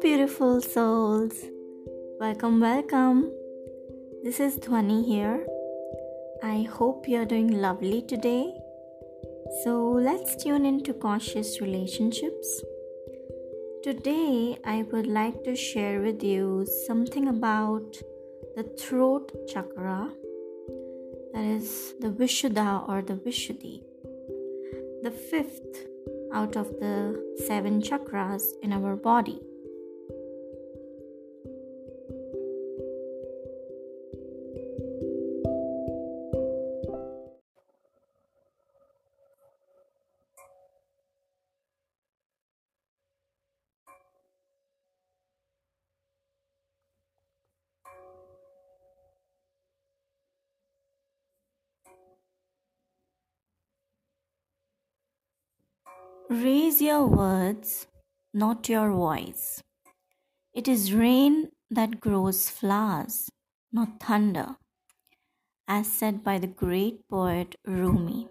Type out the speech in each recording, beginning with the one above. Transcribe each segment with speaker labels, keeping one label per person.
Speaker 1: beautiful souls. Welcome, welcome. This is Dhwani here. I hope you're doing lovely today. So, let's tune into conscious relationships. Today, I would like to share with you something about the throat chakra, that is the Vishuddha or the Vishuddhi, the fifth out of the seven chakras in our body. Raise your words, not your voice. It is rain that grows flowers, not thunder, as said by the great poet Rumi.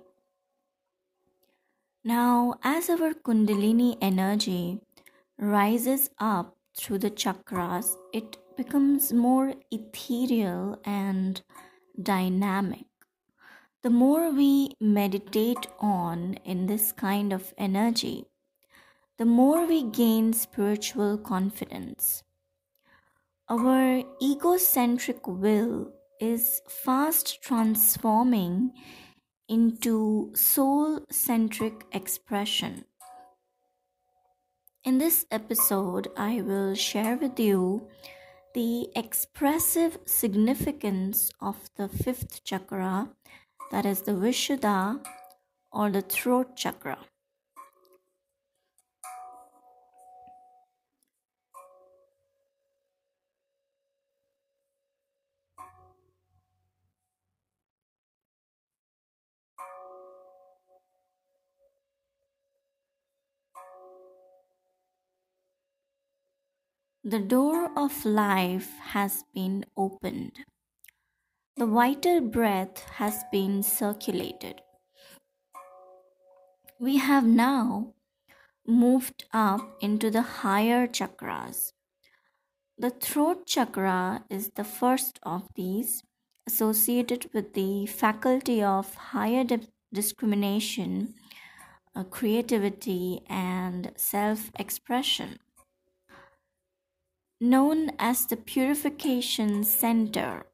Speaker 1: Now, as our Kundalini energy rises up through the chakras, it becomes more ethereal and dynamic the more we meditate on in this kind of energy, the more we gain spiritual confidence. Our egocentric will is fast transforming into soul centric expression. In this episode, I will share with you the expressive significance of the fifth chakra that is the Vishuddha or the throat chakra. The door of life has been opened. The vital breath has been circulated. We have now moved up into the higher chakras. The throat chakra is the first of these, associated with the faculty of higher di- discrimination, uh, creativity, and self expression. Known as the purification center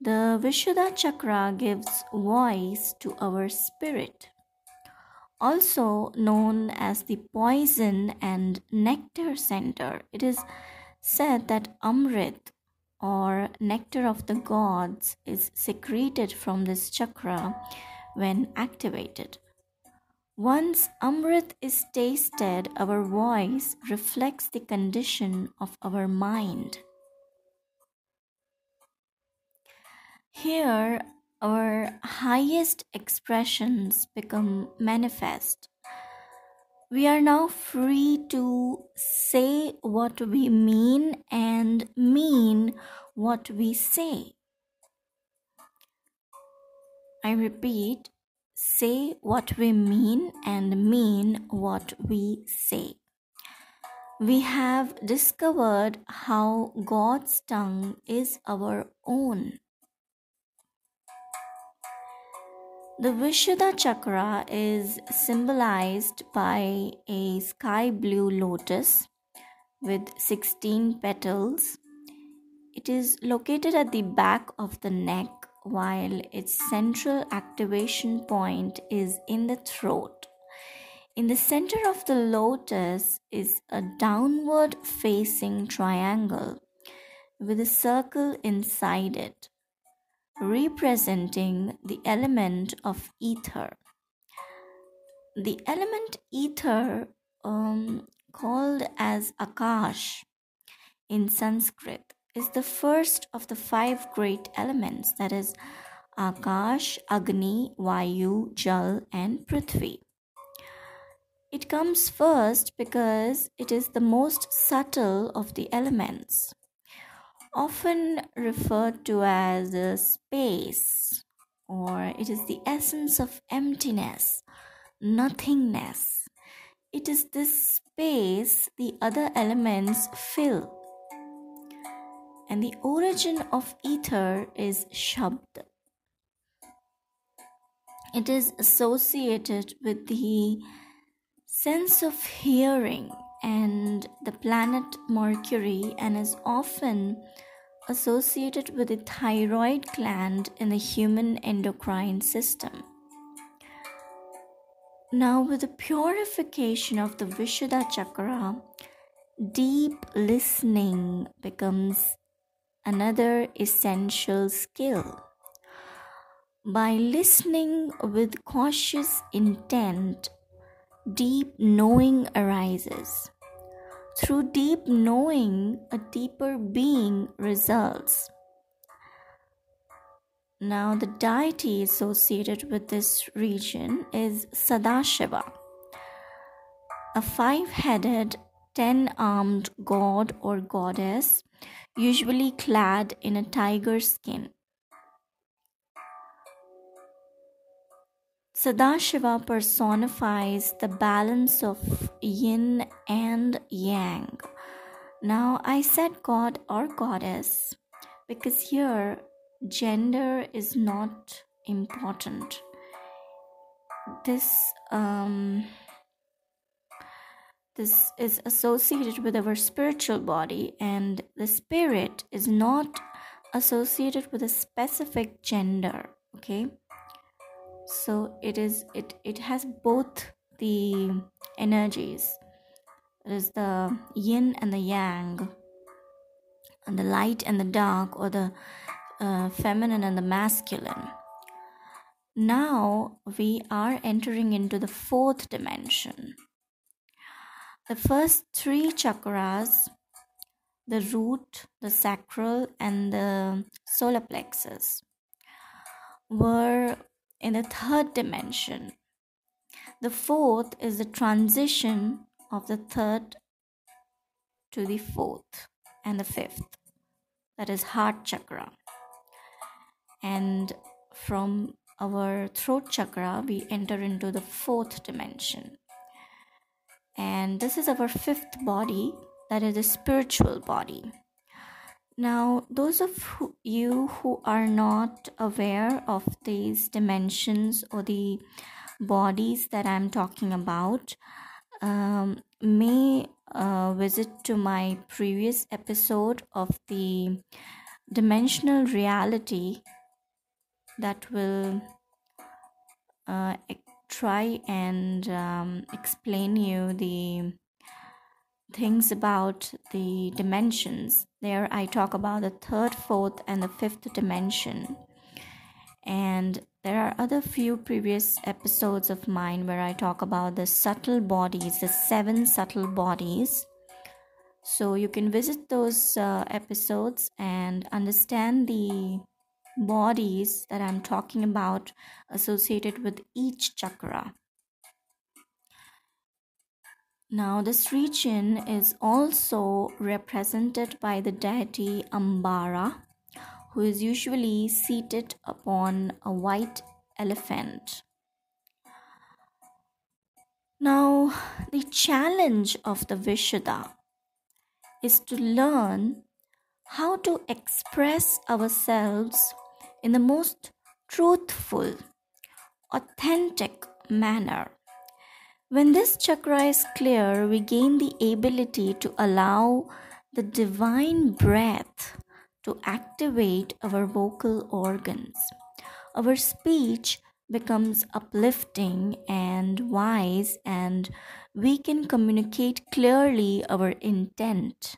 Speaker 1: the Vishuddha chakra gives voice to our spirit, also known as the poison and nectar center. It is said that Amrit or nectar of the gods is secreted from this chakra when activated. Once Amrit is tasted, our voice reflects the condition of our mind. Here, our highest expressions become manifest. We are now free to say what we mean and mean what we say. I repeat, say what we mean and mean what we say. We have discovered how God's tongue is our own. The Vishuddha chakra is symbolized by a sky blue lotus with 16 petals. It is located at the back of the neck, while its central activation point is in the throat. In the center of the lotus is a downward facing triangle with a circle inside it representing the element of ether. The element ether, um, called as Akash in Sanskrit, is the first of the five great elements that is, Akash, Agni, Vayu, Jal, and Prithvi. It comes first because it is the most subtle of the elements often referred to as space, or it is the essence of emptiness, nothingness. it is this space the other elements fill. And the origin of ether is Shabd. It is associated with the sense of hearing and the planet Mercury and is often associated with the thyroid gland in the human endocrine system. Now, with the purification of the Vishuddha chakra, deep listening becomes another essential skill. By listening with cautious intent, deep knowing arises. Through deep knowing, a deeper being results. Now, the deity associated with this region is Sadashiva, a five headed, ten armed god or goddess, usually clad in a tiger skin. Sadashiva personifies the balance of yin and yang. Now, I said god or goddess because here gender is not important. This um, this is associated with our spiritual body, and the spirit is not associated with a specific gender. Okay so it is it it has both the energies. It is the yin and the yang and the light and the dark or the uh, feminine and the masculine. Now we are entering into the fourth dimension. The first three chakras the root the sacral and the solar plexus were in the third dimension. The fourth is the transition of the third to the fourth and the fifth, that is heart chakra. And from our throat chakra, we enter into the fourth dimension. And this is our fifth body, that is the spiritual body. Now, those of you who are not aware of these dimensions or the bodies that I'm talking about um, may uh, visit to my previous episode of the dimensional reality that will uh, try and um, explain you the things about the dimensions. There, I talk about the third, fourth, and the fifth dimension. And there are other few previous episodes of mine where I talk about the subtle bodies, the seven subtle bodies. So you can visit those uh, episodes and understand the bodies that I'm talking about associated with each chakra. Now, this region is also represented by the deity Ambara, who is usually seated upon a white elephant. Now, the challenge of the Vishuddha is to learn how to express ourselves in the most truthful, authentic manner when this chakra is clear, we gain the ability to allow the divine breath to activate our vocal organs. Our speech becomes uplifting and wise, and we can communicate clearly our intent.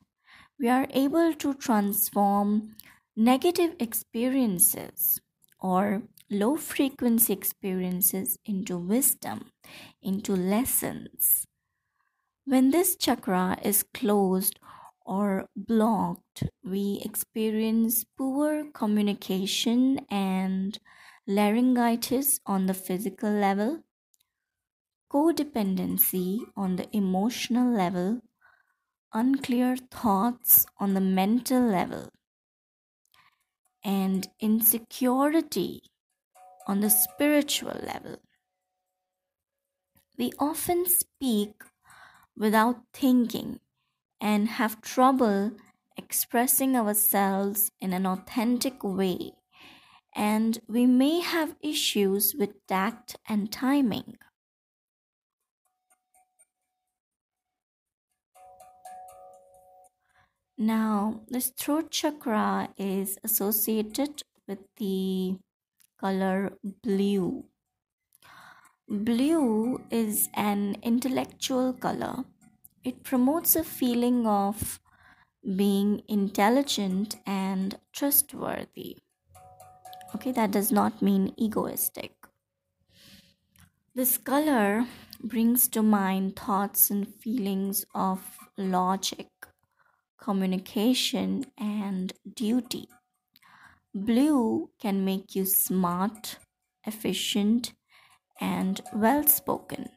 Speaker 1: We are able to transform negative experiences or low frequency experiences into wisdom, into lessons. When this chakra is closed or blocked, we experience poor communication and laryngitis on the physical level, codependency on the emotional level, unclear thoughts on the mental level, and insecurity on the spiritual level. We often speak without thinking and have trouble expressing ourselves in an authentic way, and we may have issues with tact and timing. Now, this throat chakra is associated with the color blue. Blue is an intellectual color. It promotes a feeling of being intelligent and trustworthy. Okay, that does not mean egoistic. This color brings to mind thoughts and feelings of logic, communication, and duty. Blue can make you smart, efficient, and well spoken.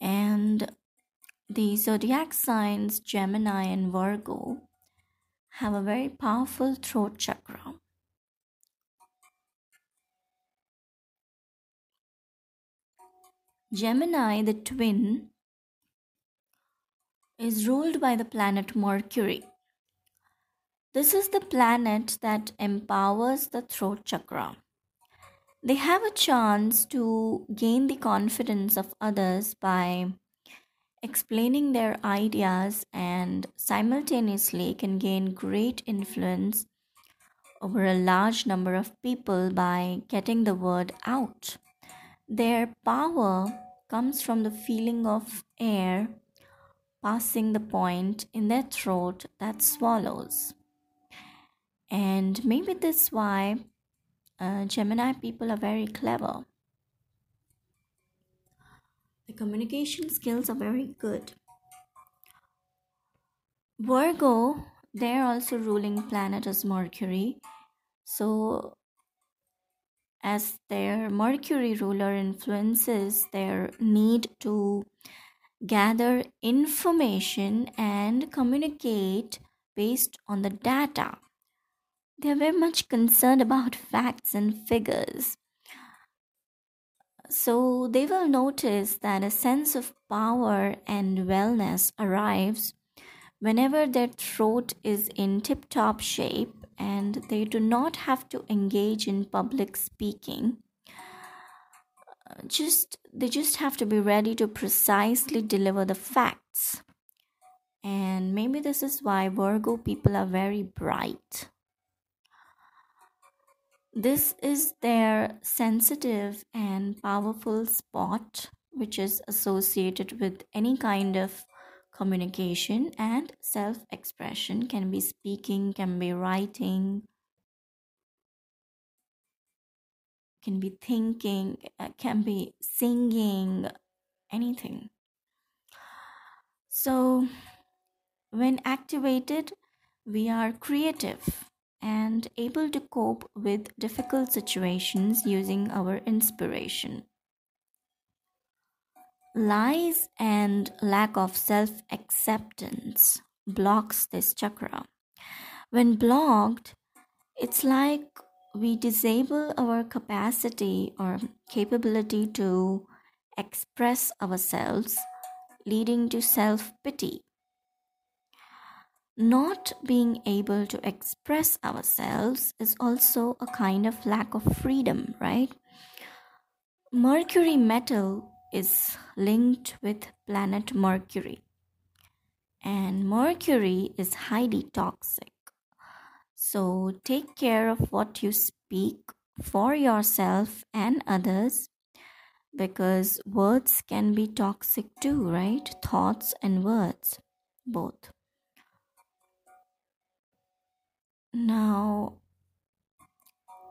Speaker 1: And the zodiac signs Gemini and Virgo have a very powerful throat chakra. Gemini, the twin, is ruled by the planet Mercury. This is the planet that empowers the throat chakra. They have a chance to gain the confidence of others by explaining their ideas and simultaneously can gain great influence over a large number of people by getting the word out. Their power comes from the feeling of air passing the point in their throat that swallows. And maybe that's why uh, Gemini people are very clever. The communication skills are very good. Virgo, they're also ruling planet as Mercury. So, as their Mercury ruler influences their need to gather information and communicate based on the data they are very much concerned about facts and figures. So they will notice that a sense of power and wellness arrives whenever their throat is in tip top shape and they do not have to engage in public speaking. Just they just have to be ready to precisely deliver the facts. And maybe this is why Virgo people are very bright. This is their sensitive and powerful spot, which is associated with any kind of communication and self expression. Can be speaking, can be writing, can be thinking, uh, can be singing, anything. So, when activated, we are creative and able to cope with difficult situations using our inspiration. Lies and lack of self acceptance blocks this chakra. When blocked, it's like we disable our capacity or capability to express ourselves, leading to self pity not being able to express ourselves is also a kind of lack of freedom, right? Mercury metal is linked with planet Mercury, and Mercury is highly toxic. So take care of what you speak for yourself and others because words can be toxic too, right? Thoughts and words, both. Now,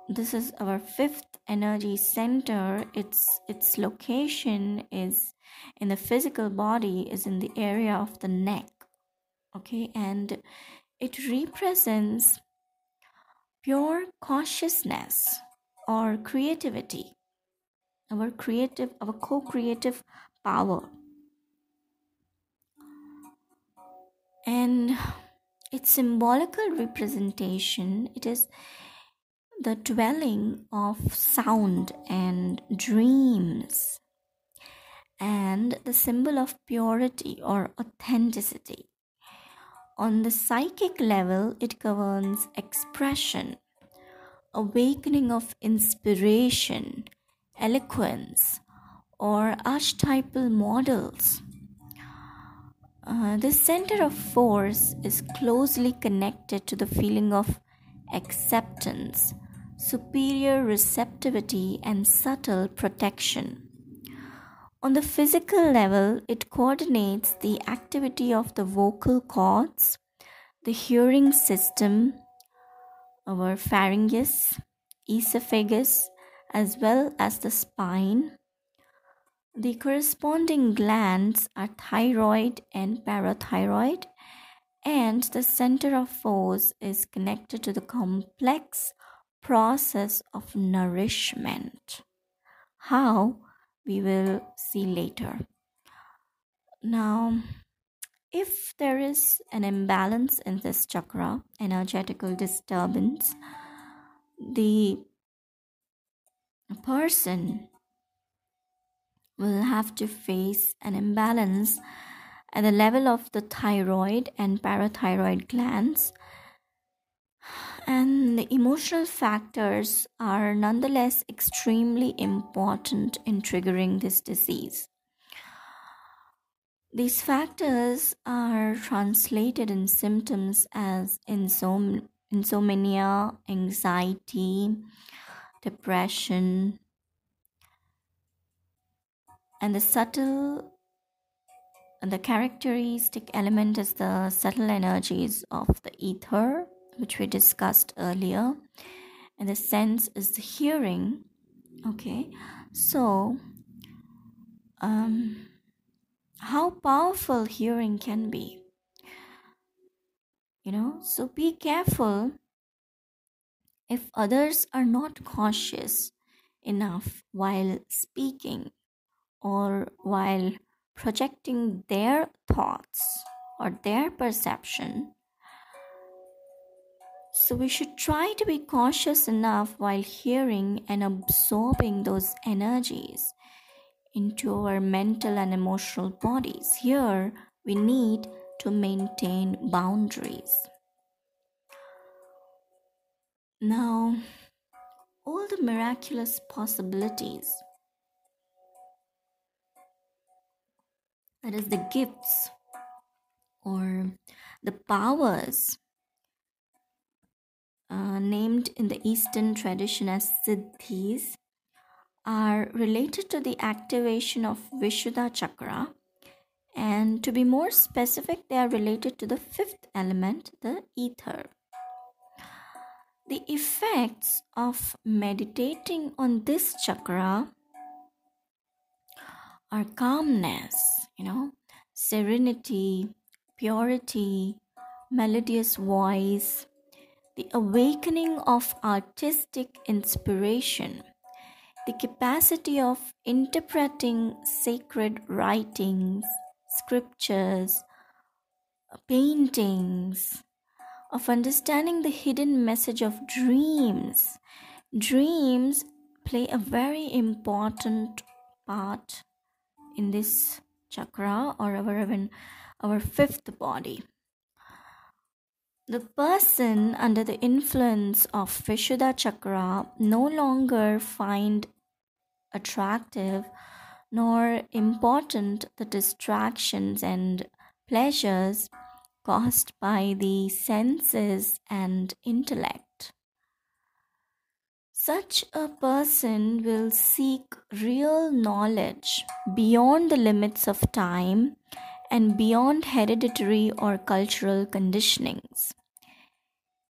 Speaker 1: this is our fifth energy center. Its its location is in the physical body is in the area of the neck. Okay, and it represents pure consciousness or creativity our creative our co-creative power and its symbolical representation it is the dwelling of sound and dreams and the symbol of purity or authenticity. On the psychic level, it governs expression, awakening of inspiration, eloquence, or archetypal models. Uh, this center of force is closely connected to the feeling of acceptance, superior receptivity, and subtle protection. On the physical level, it coordinates the activity of the vocal cords, the hearing system, our pharynx, esophagus, as well as the spine. The corresponding glands are thyroid and parathyroid, and the center of force is connected to the complex process of nourishment. How we will see later. Now, if there is an imbalance in this chakra, energetical disturbance, the person will have to face an imbalance at the level of the thyroid and parathyroid glands and the emotional factors are nonetheless extremely important in triggering this disease. These factors are translated in symptoms as insom- insomnia, anxiety, depression, and the subtle and the characteristic element is the subtle energies of the ether which we discussed earlier. And the sense is the hearing. Okay so um how powerful hearing can be. You know so be careful if others are not cautious enough while speaking or while projecting their thoughts or their perception so we should try to be cautious enough while hearing and absorbing those energies into our mental and emotional bodies. Here we need to maintain boundaries. Now, all the miraculous possibilities, that is, the gifts or the powers uh, named in the Eastern tradition as Siddhis, are related to the activation of Vishuddha chakra. And to be more specific, they are related to the fifth element, the ether. The effects of meditating on this chakra are calmness, you know, serenity, purity, melodious voice, the awakening of artistic inspiration, the capacity of interpreting sacred writings, scriptures, paintings, of understanding the hidden message of dreams. Dreams play a very important part in this chakra or our even our fifth body. The person under the influence of Vishuddha chakra no longer find attractive nor important the distractions and pleasures caused by the senses and intellect. Such a person will seek real knowledge beyond the limits of time and beyond hereditary or cultural conditionings.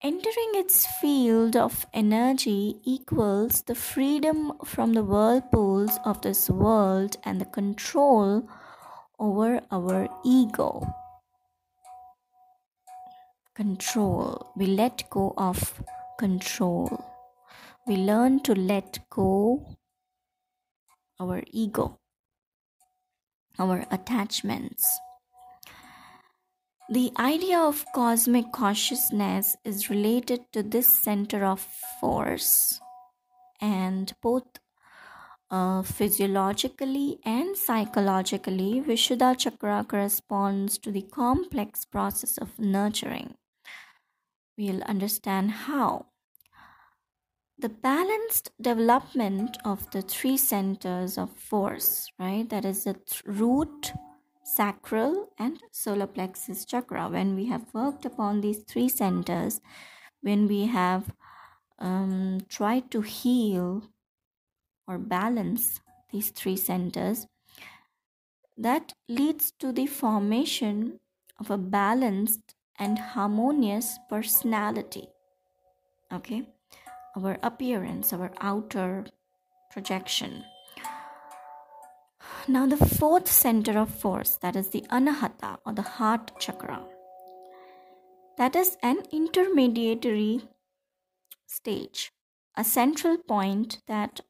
Speaker 1: Entering its field of energy equals the freedom from the whirlpools of this world and the control over our ego. Control. We let go of control. We learn to let go our ego, our attachments. The idea of cosmic consciousness is related to this center of force, and both Uh, physiologically and psychologically, Vishuddha Chakra corresponds to the complex process of nurturing. We'll understand how. The balanced development of the three centers of force, right? That is the th- root, sacral, and solar plexus chakra. When we have worked upon these three centers, when we have um, tried to heal or balance these three centers, that leads to the formation of a balanced and harmonious personality. Okay, our appearance, our outer projection. Now, the fourth center of force, that is the Anahata or the heart chakra, that is an intermediary stage, a central point that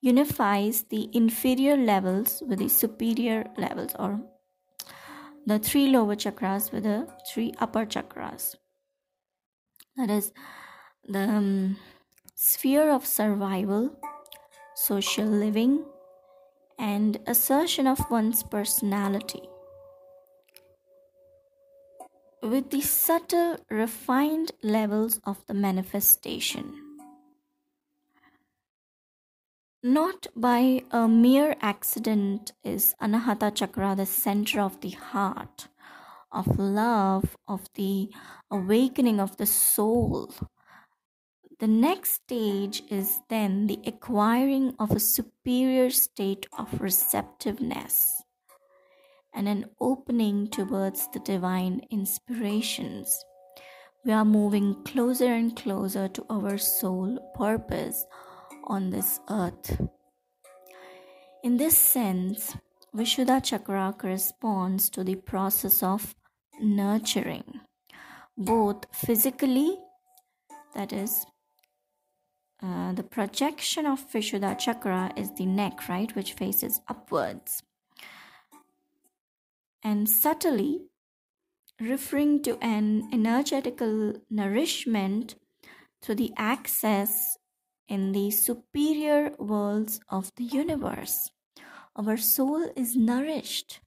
Speaker 1: unifies the inferior levels with the superior levels or the three lower chakras with the three upper chakras that is the um, sphere of survival social living and assertion of one's personality with the subtle refined levels of the manifestation not by a mere accident is Anahata Chakra the center of the heart, of love, of the awakening of the soul. The next stage is then the acquiring of a superior state of receptiveness and an opening towards the divine inspirations. We are moving closer and closer to our soul purpose on this earth. In this sense, Vishuddha Chakra corresponds to the process of nurturing, both physically, that is, uh, the projection of Vishuddha Chakra is the neck, right, which faces upwards, and subtly referring to an energetical nourishment through the access in the superior worlds of the universe. Our soul is nourished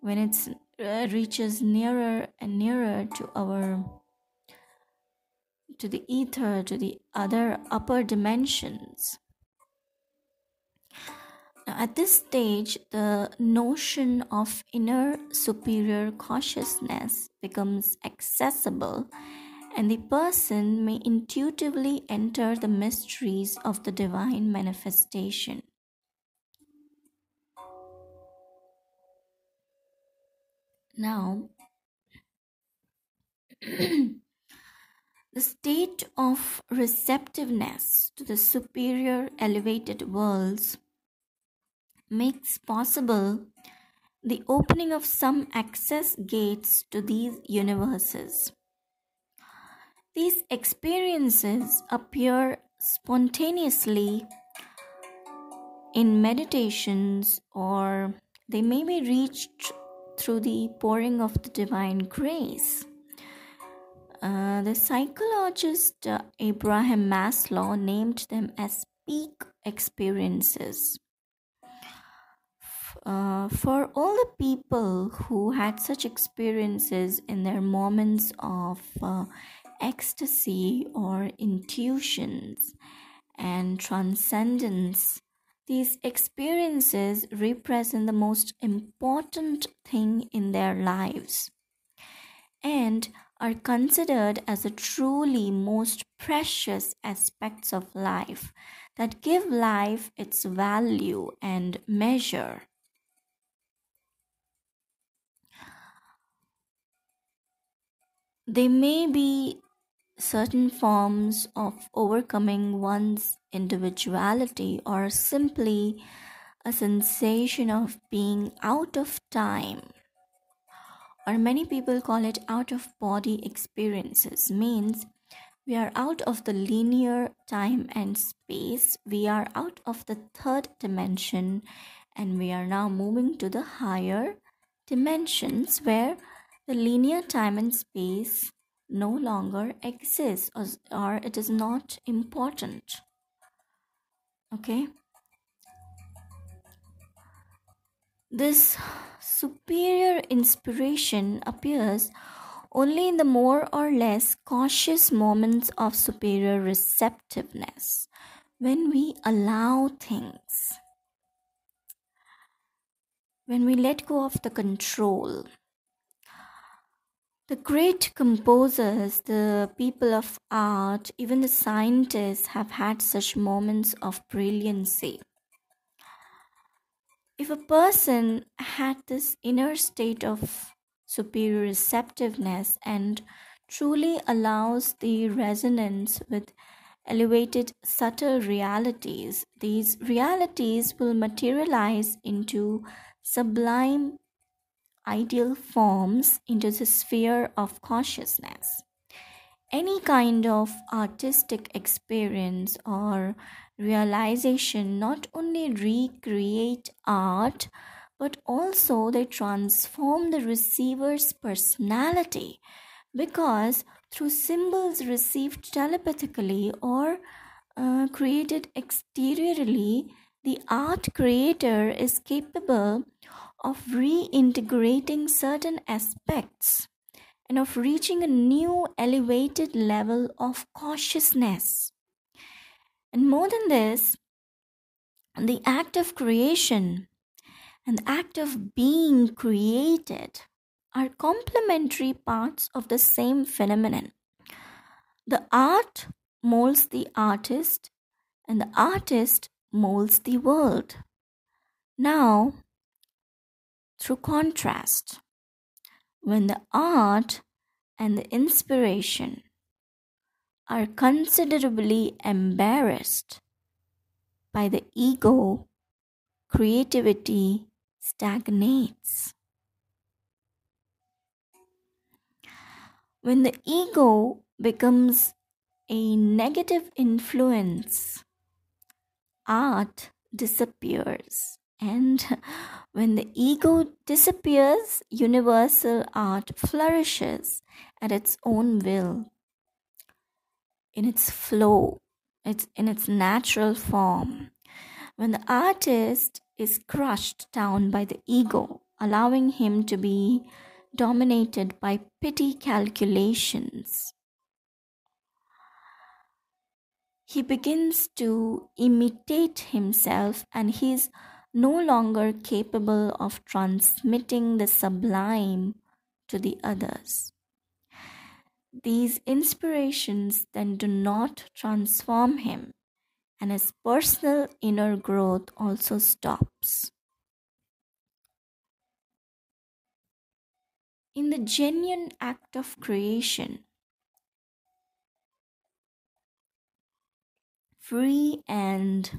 Speaker 1: when it uh, reaches nearer and nearer to our to the ether to the other upper dimensions now, at this stage the notion of inner superior consciousness becomes accessible and the person may intuitively enter the mysteries of the divine manifestation. Now, the state of receptiveness to the superior elevated worlds makes possible the opening of some access gates to these universes. These experiences appear spontaneously in meditations or they may be reached through the pouring of the divine grace. Uh, the psychologist uh, Abraham Maslow named them as peak experiences. Uh, for all the people who had such experiences in their moments of uh, ecstasy or intuitions and transcendence, these experiences represent the most important thing in their lives and are considered as the truly most precious aspects of life that give life its value and measure. They may be certain forms of overcoming one's individuality or simply a sensation of being out of time or many people call it out of body experiences means we are out of the linear time and space we are out of the third dimension and we are now moving to the higher dimensions where the linear time and space no longer exists or, or it is not important. Okay This superior inspiration appears only in the more or less cautious moments of superior receptiveness when we allow things, when we let go of the control. The great composers, the people of art, even the scientists have had such moments of brilliancy. If a person had this inner state of superior receptiveness and truly allows the resonance with elevated subtle realities, these realities will materialize into sublime ideal forms into the sphere of consciousness. Any kind of artistic experience or realization not only recreate art but also they transform the receiver's personality because through symbols received telepathically or uh, created exteriorly the art creator is capable of reintegrating certain aspects and of reaching a new elevated level of consciousness. And more than this, the act of creation and the act of being created are complementary parts of the same phenomenon. The art molds the artist, and the artist molds the world. Now, through contrast, when the art and the inspiration are considerably embarrassed by the ego, creativity stagnates. When the ego becomes a negative influence, art disappears. And when the ego disappears, universal art flourishes at its own will, in its flow, it's in its natural form. When the artist is crushed down by the ego, allowing him to be dominated by petty calculations, he begins to imitate himself and he is no longer capable of transmitting the sublime to the others. These inspirations then do not transform him, and his personal inner growth also stops. In the genuine act of creation, free and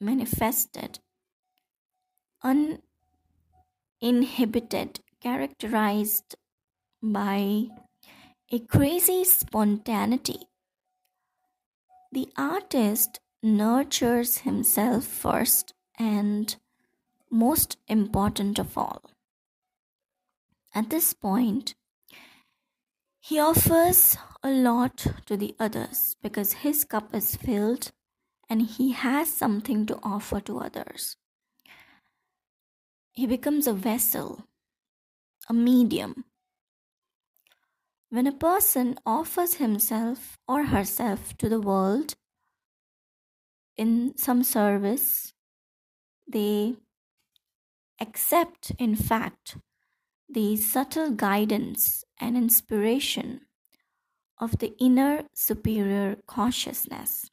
Speaker 1: manifested, uninhibited, characterized by a crazy spontaneity. The artist nurtures himself first and most important of all. At this point, he offers a lot to the others because his cup is filled and he has something to offer to others. He becomes a vessel, a medium. When a person offers himself or herself to the world in some service, they accept, in fact, the subtle guidance and inspiration of the inner superior consciousness.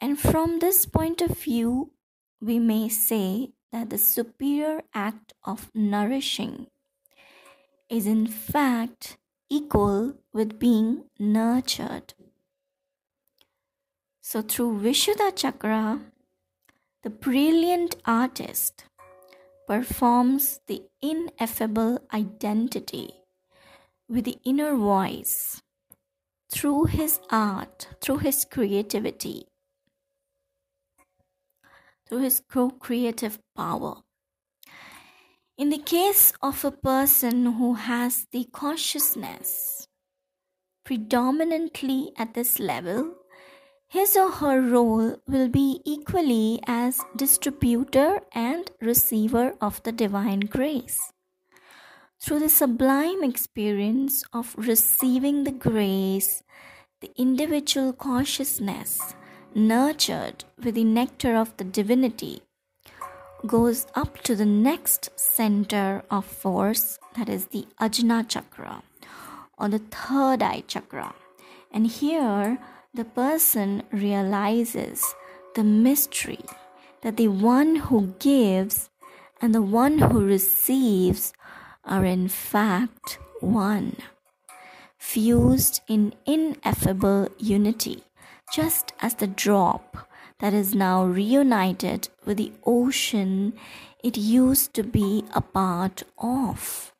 Speaker 1: And from this point of view, we may say that the superior act of nourishing is in fact equal with being nurtured. So, through Vishuddha Chakra, the brilliant artist performs the ineffable identity with the inner voice through his art, through his creativity, through his co-creative power. In the case of a person who has the consciousness predominantly at this level, his or her role will be equally as distributor and receiver of the divine grace. Through the sublime experience of receiving the grace, the individual consciousness, nurtured with the nectar of the divinity, goes up to the next center of force, that is the Ajna Chakra or the third eye chakra. And here, the person realizes the mystery that the one who gives and the one who receives are in fact one, fused in ineffable unity, just as the drop that is now reunited with the ocean it used to be a part of.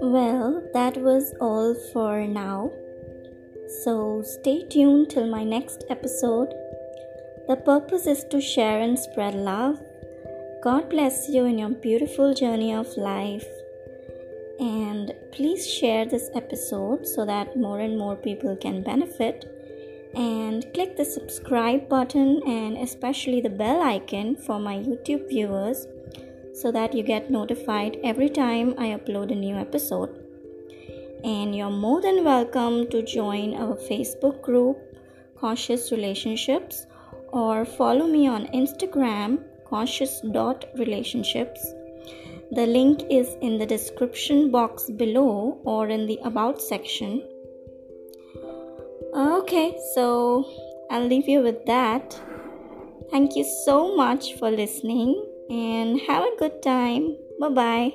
Speaker 1: Well, that was all for now. So stay tuned till my next episode. The purpose is to share and spread love. God bless you in your beautiful journey of life. And please share this episode so that more and more people can benefit. And click the subscribe button and especially the bell icon for my YouTube viewers so that you get notified every time I upload a new episode. And you're more than welcome to join our Facebook group, Conscious Relationships, or follow me on Instagram, conscious.relationships. The link is in the description box below or in the About section. Okay, so I'll leave you with that. Thank you so much for listening and have a good time. Bye bye.